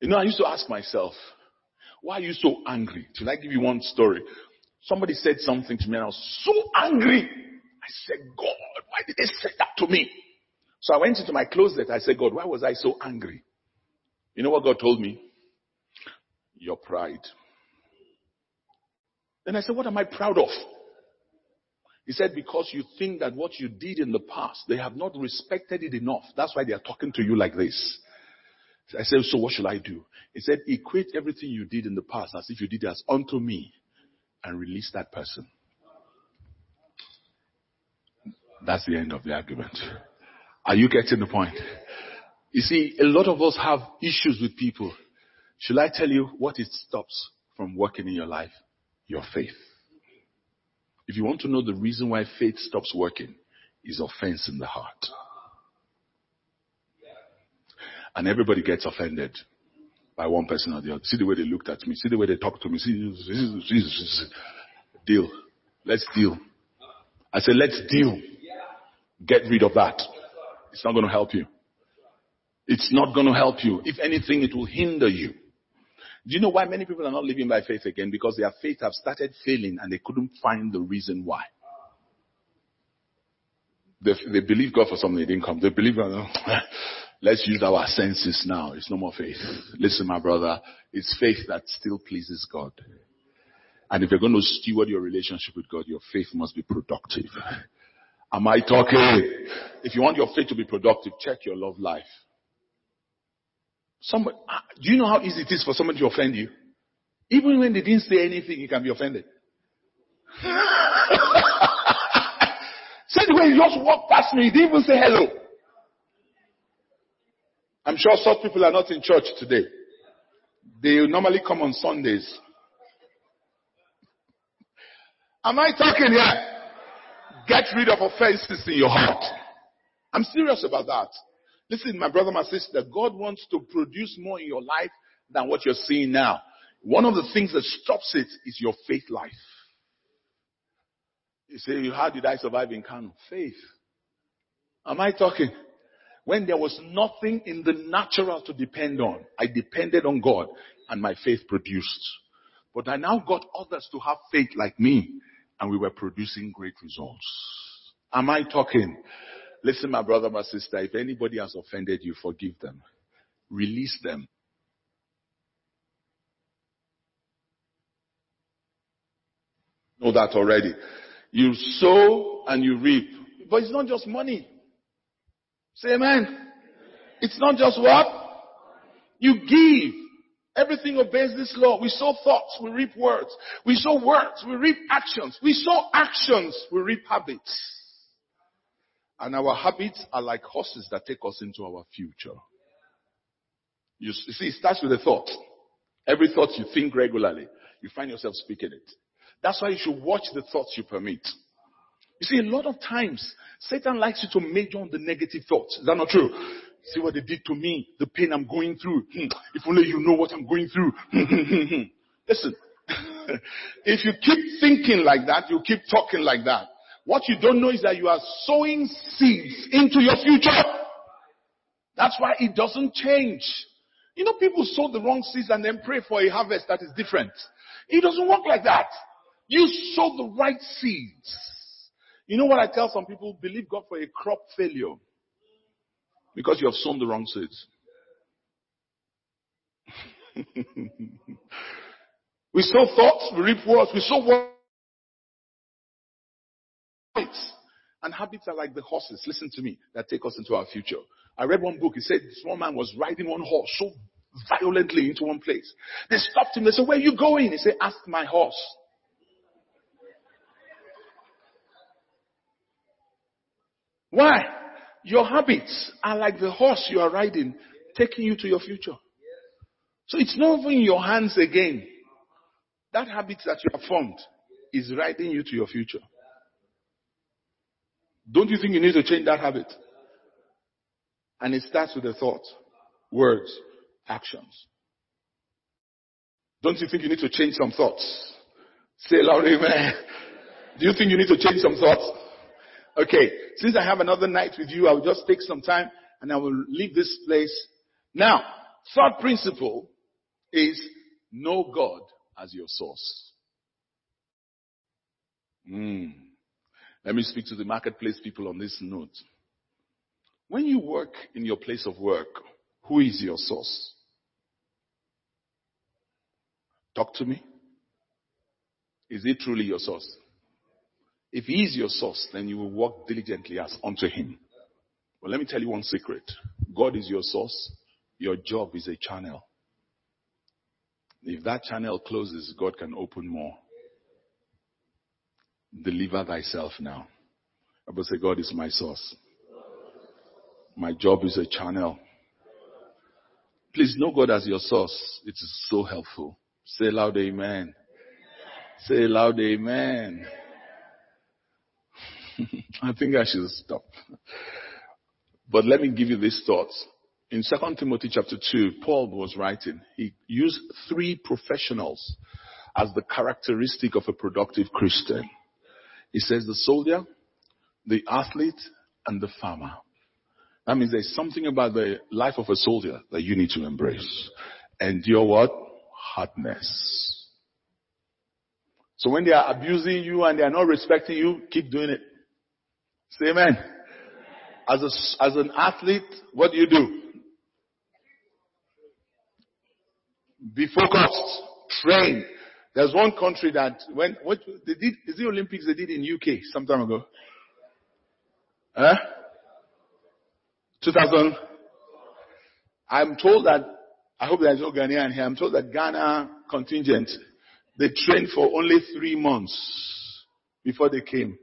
You know, I used to ask myself, why are you so angry? Should I give you one story? Somebody said something to me and I was so angry. I said, God, why did they say that to me? So I went into my closet. I said, God, why was I so angry? You know what God told me? Your pride. Then I said, what am I proud of? He said, because you think that what you did in the past, they have not respected it enough. That's why they are talking to you like this. I said, so what should I do? He said, equate everything you did in the past as if you did as unto me and release that person. That's the end of the argument. Are you getting the point? You see, a lot of us have issues with people. Shall I tell you what it stops from working in your life? Your faith. If you want to know the reason why faith stops working, is offense in the heart. And everybody gets offended by one person or the other. See the way they looked at me. See the way they talked to me. See, deal. Let's deal. I said, let's deal. Get rid of that. It's not going to help you. It's not going to help you. If anything, it will hinder you. Do you know why many people are not living by faith again? Because their faith have started failing and they couldn't find the reason why. They, they believe God for something they didn't come. They believe God. Let's use our senses now. It's no more faith. Listen, my brother, it's faith that still pleases God. And if you're going to steward your relationship with God, your faith must be productive. Am I talking? If you want your faith to be productive, check your love life. Somebody, ah, do you know how easy it is for somebody to offend you? Even when they didn't say anything, you can be offended. Say the way you just walked past me, you didn't even say hello. I'm sure such people are not in church today. They normally come on Sundays. Am I talking here? Get rid of offenses in your heart. I'm serious about that. Listen, my brother, my sister, God wants to produce more in your life than what you're seeing now. One of the things that stops it is your faith life. You say, how did I survive in Kano? Faith. Am I talking? When there was nothing in the natural to depend on, I depended on God and my faith produced. But I now got others to have faith like me and we were producing great results. Am I talking? Listen, my brother, my sister, if anybody has offended you, forgive them. Release them. Know that already. You sow and you reap. But it's not just money. Say amen. It's not just what? You give. Everything obeys this law. We sow thoughts, we reap words. We sow words, we reap actions. We sow actions, we reap habits. And our habits are like horses that take us into our future. You see, it starts with a thought. Every thought you think regularly, you find yourself speaking it. That's why you should watch the thoughts you permit. You see, a lot of times, Satan likes you to major on the negative thoughts. Is that not true? See what they did to me, the pain I'm going through. Hmm. If only you know what I'm going through. Listen, if you keep thinking like that, you keep talking like that. What you don't know is that you are sowing seeds into your future. That's why it doesn't change. You know, people sow the wrong seeds and then pray for a harvest that is different. It doesn't work like that. You sow the right seeds. You know what I tell some people? Believe God for a crop failure. Because you have sown the wrong seeds. we sow thoughts, we reap words, we sow words. And habits are like the horses, listen to me, that take us into our future. I read one book, it said this one man was riding one horse so violently into one place. They stopped him, they said, where are you going? He said, ask my horse. Why? Your habits are like the horse you are riding, taking you to your future. So it's not even in your hands again. That habit that you have formed is riding you to your future. Don't you think you need to change that habit? And it starts with the thought, words, actions. Don't you think you need to change some thoughts? Say loud amen. Do you think you need to change some thoughts? Okay, since I have another night with you, I will just take some time and I will leave this place. Now, third principle is know God as your source. Mm. Let me speak to the marketplace people on this note. When you work in your place of work, who is your source? Talk to me. Is it truly your source? If he is your source, then you will work diligently as unto him. But let me tell you one secret. God is your source. Your job is a channel. If that channel closes, God can open more. Deliver thyself now. I will say, God is my source. My job is a channel. Please know God as your source. It is so helpful. Say loud amen. Say loud amen. I think I should stop. But let me give you these thoughts. In 2 Timothy chapter 2, Paul was writing. He used three professionals as the characteristic of a productive Christian. He says the soldier, the athlete, and the farmer. That means there's something about the life of a soldier that you need to embrace. Endure what? Hardness. So when they are abusing you and they are not respecting you, keep doing it. Say amen. As a, as an athlete, what do you do? Be focused. Train. There's one country that when what they did is the Olympics they did in UK some time ago. Huh? 2000. I'm told that I hope there's no Ghanaian here. I'm told that Ghana contingent they trained for only three months before they came.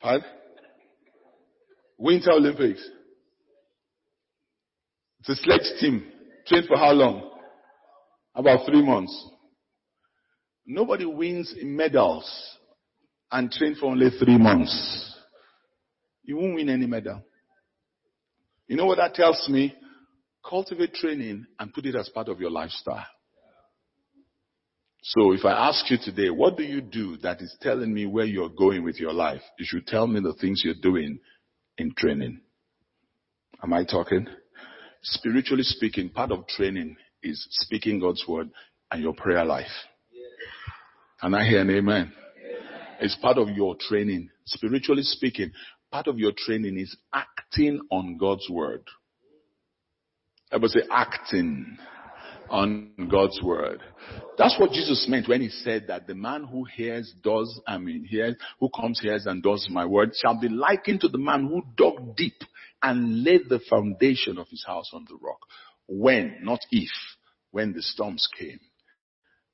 Pardon? Winter Olympics. It's a sledge team. Trained for how long? About three months. Nobody wins medals and train for only three months. You won't win any medal. You know what that tells me? Cultivate training and put it as part of your lifestyle. So if I ask you today, what do you do that is telling me where you're going with your life? You should tell me the things you're doing in training. Am I talking? Spiritually speaking, part of training is speaking God's word and your prayer life. Can I hear an amen? It's part of your training. Spiritually speaking, part of your training is acting on God's word. Everybody say acting on God's word. That's what Jesus meant when he said that the man who hears, does, I mean, hears, who comes, hears, and does my word shall be likened to the man who dug deep and laid the foundation of his house on the rock. When, not if, when the storms came,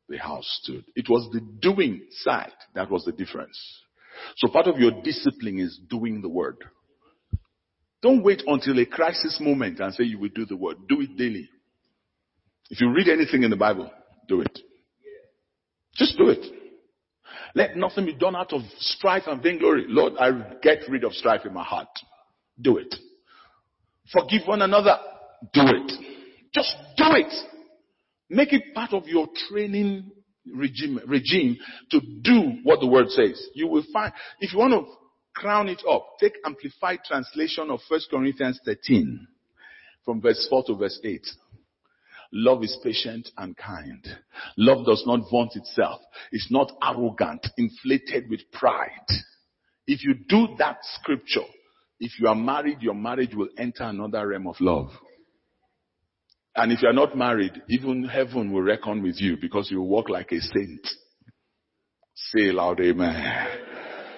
the house stood. It was the doing side that was the difference. So part of your discipline is doing the word. Don't wait until a crisis moment and say you will do the word. Do it daily. If you read anything in the Bible, do it. Just do it. Let nothing be done out of strife and vainglory. Lord, I get rid of strife in my heart. Do it. Forgive one another. Do it. Just do it. Make it part of your training regime, regime to do what the word says. You will find, if you want to crown it up, take amplified translation of 1 Corinthians 13 from verse 4 to verse 8. Love is patient and kind. Love does not vaunt itself. It's not arrogant, inflated with pride. If you do that scripture, if you are married, your marriage will enter another realm of love. And if you are not married, even heaven will reckon with you because you walk like a saint. Say loud amen.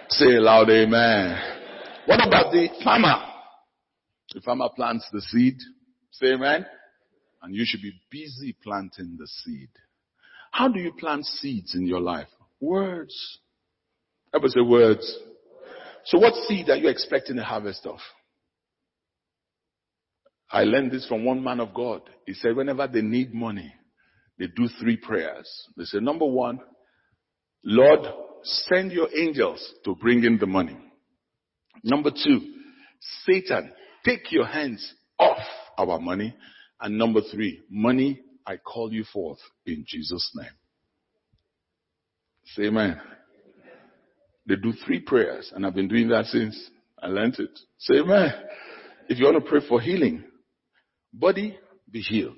Say loud amen. What about the farmer? The farmer plants the seed. Say amen. And you should be busy planting the seed. How do you plant seeds in your life? Words. Everybody say words. So what seed are you expecting a harvest of? I learned this from one man of God. He said whenever they need money, they do three prayers. They say, number one, Lord, send your angels to bring in the money. Number two, Satan, take your hands off our money. And number three, money, I call you forth in Jesus' name. Say amen. They do three prayers, and I've been doing that since I learned it. Say amen. If you want to pray for healing, Body, be healed.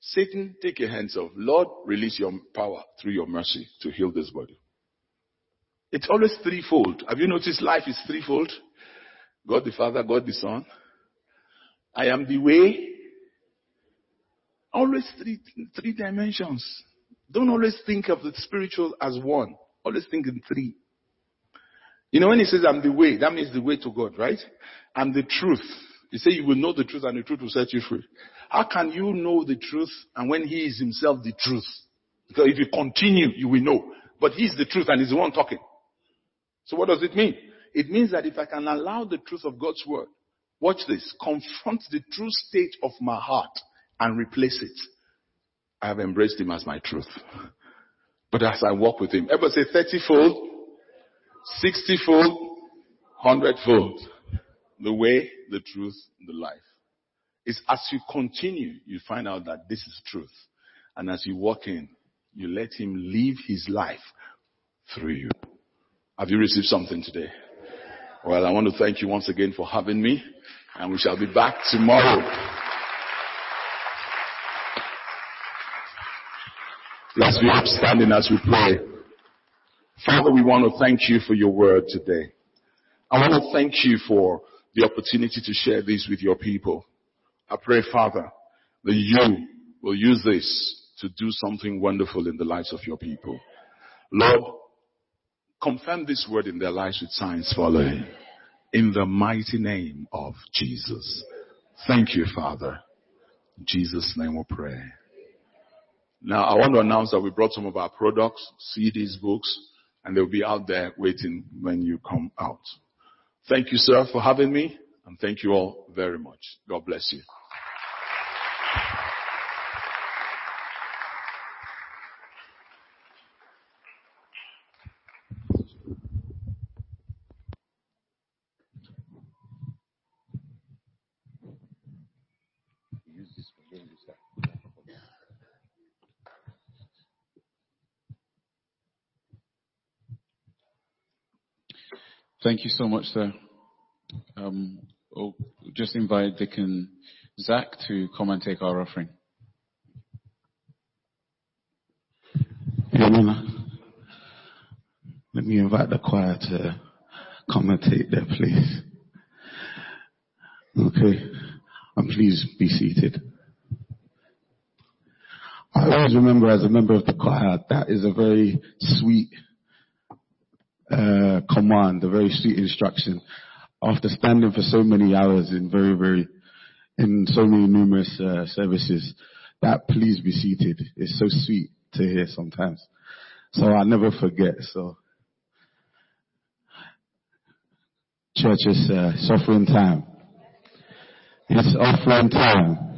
Satan, take your hands off. Lord, release your power through your mercy to heal this body. It's always threefold. Have you noticed life is threefold? God the Father, God the Son. I am the way. Always three, three dimensions. Don't always think of the spiritual as one. Always think in three. You know, when he says I'm the way, that means the way to God, right? I'm the truth. He said you will know the truth and the truth will set you free. How can you know the truth and when he is himself the truth? Because if you continue, you will know. But he's the truth and he's the one talking. So what does it mean? It means that if I can allow the truth of God's word, watch this, confront the true state of my heart and replace it, I have embraced him as my truth. But as I walk with him, ever say 30 fold, 60 fold, 100 fold the way, the truth, the life. It's as you continue, you find out that this is truth. And as you walk in, you let him live his life through you. Have you received something today? Well, I want to thank you once again for having me and we shall be back tomorrow. Let's be upstanding as we pray. Father, we want to thank you for your word today. I want to thank you for the opportunity to share this with your people. I pray, Father, that you will use this to do something wonderful in the lives of your people. Lord, confirm this word in their lives with signs following. In the mighty name of Jesus. Thank you, Father. In Jesus' name we pray. Now, I want to announce that we brought some of our products, CDs, books, and they'll be out there waiting when you come out. Thank you, sir, for having me, and thank you all very much. God bless you. Thank you so much, sir. Um, will just invite Dick and Zach to come and take our offering. Yamina, let me invite the choir to come and take their place. Okay, and please be seated. I always remember as a member of the choir, that is a very sweet uh, command, a very sweet instruction. After standing for so many hours in very, very, in so many numerous uh, services, that please be seated is so sweet to hear sometimes. So I never forget. So church is uh, offering time. It's offering time.